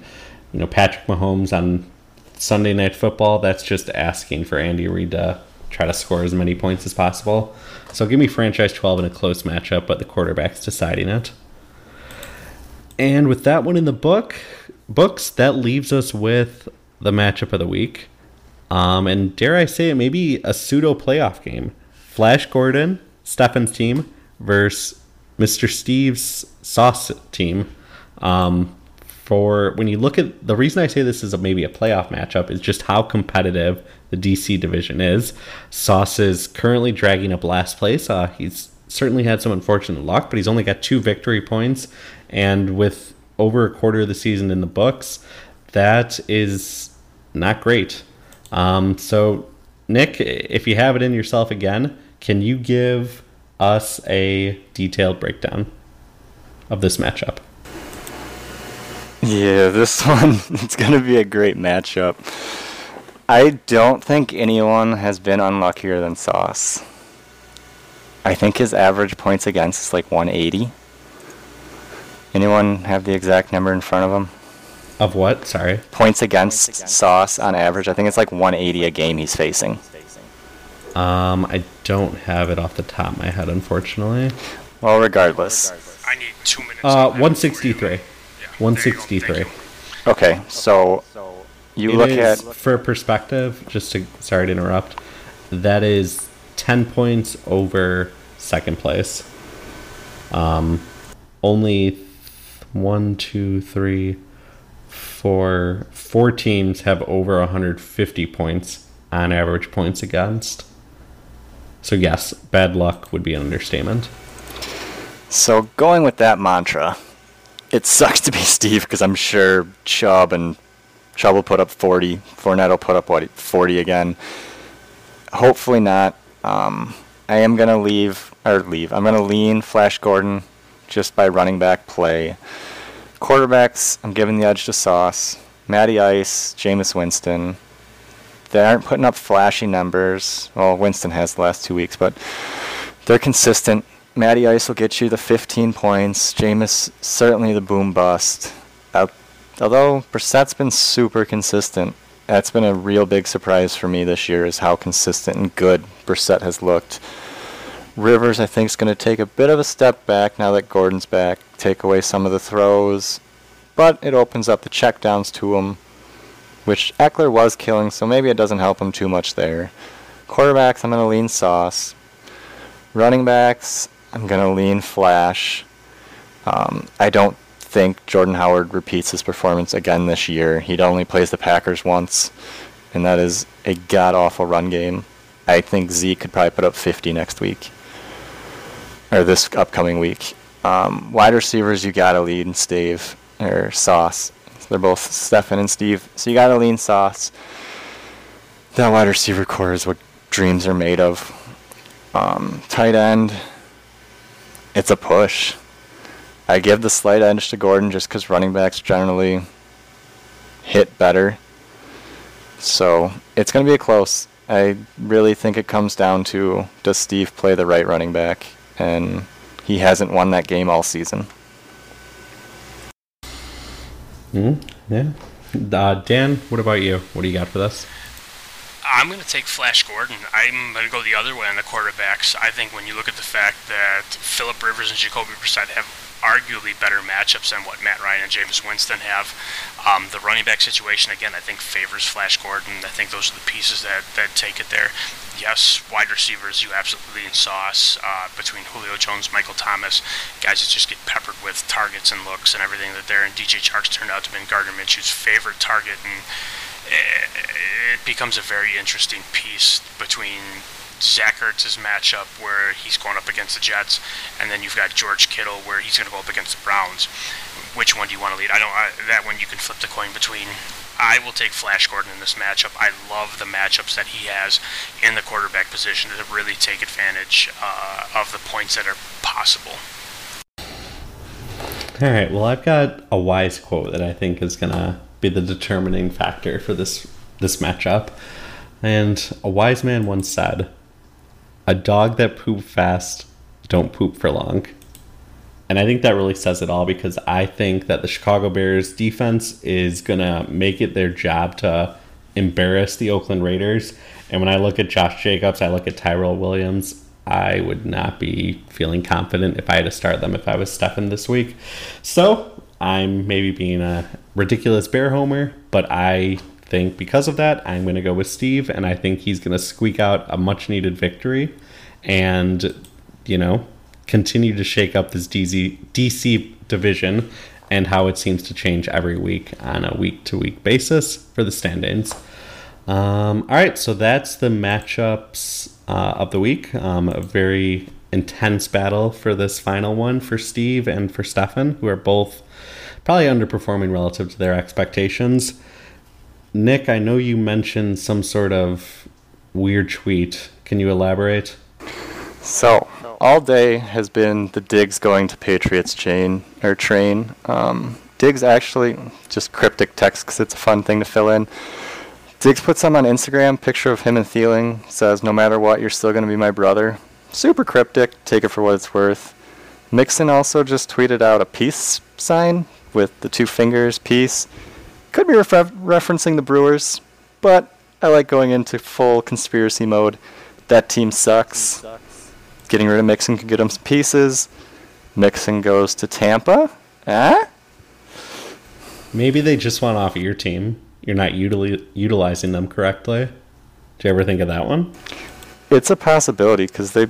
you know Patrick Mahomes on Sunday Night Football. That's just asking for Andy Reid to try to score as many points as possible. So give me franchise 12 in a close matchup, but the quarterback's deciding it. And with that one in the book, books, that leaves us with the matchup of the week. Um, and dare I say it, maybe a pseudo playoff game. Flash Gordon, Stefan's team, versus Mr. Steve's Sauce team. Um, for when you look at the reason I say this is a, maybe a playoff matchup is just how competitive the DC division is. Sauce is currently dragging up last place. Uh, he's certainly had some unfortunate luck, but he's only got two victory points, and with over a quarter of the season in the books, that is not great. Um, so, Nick, if you have it in yourself again, can you give us a detailed breakdown of this matchup? Yeah, this [LAUGHS] one it's going to be a great matchup. I don't think anyone has been unluckier than Sauce. I think his average points against is like 180. Anyone have the exact number in front of him? Of what? Sorry. Points against Sauce on average. I think it's like 180 a game he's facing. Um, I don't have it off the top of my head, unfortunately. Well, regardless. I need two minutes. Uh, on 163. Before you- Yeah, there you go. 163. Okay, so you It look is, at for perspective, just to sorry to interrupt, that is ten points over second place. Um, only one, two, three, four, four teams have over 150 points on average points against. So yes, bad luck would be an understatement. So going with that mantra, it sucks to be Steve because I'm sure Chubb and Chubb will put up 40. Fournette will put up what 40 again. Hopefully not. Um, I am gonna leave or leave. I'm gonna lean Flash Gordon just by running back play. Quarterbacks, I'm giving the edge to Sauce. Matty Ice, Jameis Winston. They aren't putting up flashy numbers. Well, Winston has the last two weeks, but they're consistent. Matty Ice will get you the 15 points. Jameis certainly the boom bust. Al- Although Brissett's been super consistent, that's been a real big surprise for me this year is how consistent and good Brissett has looked. Rivers, I think, is going to take a bit of a step back now that Gordon's back, take away some of the throws, but it opens up the checkdowns to him, which Ekeler was killing, so maybe it doesn't help him too much there. Quarterbacks, I'm going to lean Sauce. Running backs, I'm going to lean Flash. Um, I don't think Jordan Howard repeats his performance again this year. He only plays the Packers once, and that is a god awful run game. I think Zeke could probably put up 50 next week, or this upcoming week. Um, wide receivers, you gotta lean Steve or Sauce. They're both Stefan and Steve, so you gotta lean Sauce. That wide receiver core is what dreams are made of. Um, tight end, it's a push. I give the slight edge to Gordon just because running backs generally hit better. So it's going to be a close. I really think it comes down to does Steve play the right running back? And he hasn't won that game all season. Mm, yeah. Uh, Dan, what about you? What do you got for this? I'm going to take Flash Gordon. I'm going to go the other way on the quarterbacks. I think when you look at the fact that Philip Rivers and Jacoby Brissett have arguably better matchups than what Matt Ryan and James Winston have, um, the running back situation again I think favors Flash Gordon. I think those are the pieces that that take it there. Yes, wide receivers you absolutely in sauce uh, between Julio Jones, Michael Thomas, guys that just get peppered with targets and looks and everything that they're. And DJ Chark's turned out to be Gardner Minshew's favorite target and it becomes a very interesting piece between Zach Ertz's matchup where he's going up against the Jets, and then you've got George Kittle where he's going to go up against the Browns. Which one do you want to lead? I don't. I, that one you can flip the coin between. I will take Flash Gordon in this matchup. I love the matchups that he has in the quarterback position to really take advantage uh, of the points that are possible. All right. Well, I've got a wise quote that I think is gonna be the determining factor for this this matchup. And a wise man once said, "A dog that poop fast don't poop for long." And I think that really says it all because I think that the Chicago Bears defense is gonna make it their job to embarrass the Oakland Raiders. And when I look at Josh Jacobs, I look at Tyrell Williams. I would not be feeling confident if I had to start them if I was Stefan this week. So I'm maybe being a ridiculous bear homer, but I think because of that, I'm going to go with Steve, and I think he's going to squeak out a much needed victory and, you know, continue to shake up this DC, DC division and how it seems to change every week on a week to week basis for the stand ins. Um, all right, so that's the matchups uh, of the week. Um, a very intense battle for this final one for Steve and for Stefan, who are both probably underperforming relative to their expectations. Nick, I know you mentioned some sort of weird tweet. Can you elaborate? So, all day has been the Diggs going to Patriots chain or train. Um, Diggs actually just cryptic text because it's a fun thing to fill in. Diggs put some on Instagram, picture of him and Thielen, says, No matter what, you're still going to be my brother. Super cryptic, take it for what it's worth. Mixon also just tweeted out a peace sign with the two fingers, piece. Could be refer- referencing the Brewers, but I like going into full conspiracy mode. That team sucks. Getting rid of Mixon could get him some pieces. Mixon goes to Tampa. Ah? Maybe they just want off of your team. You're not utili- utilizing them correctly. Do you ever think of that one? It's a possibility because they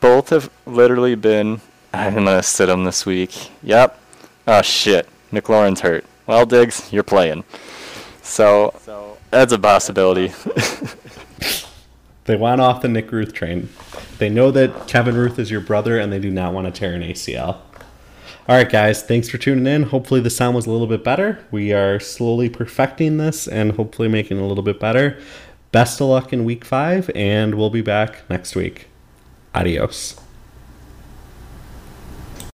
both have literally been. I'm gonna sit them this week. Yep. Oh shit. McLaurin's hurt. Well, Diggs, you're playing. So that's a possibility. [LAUGHS] They want off the Nick Ruth train. They know that Kevin Ruth is your brother and they do not want to tear an ACL. All right, guys, thanks for tuning in. Hopefully, the sound was a little bit better. We are slowly perfecting this and hopefully making it a little bit better. Best of luck in week five, and we'll be back next week. Adios.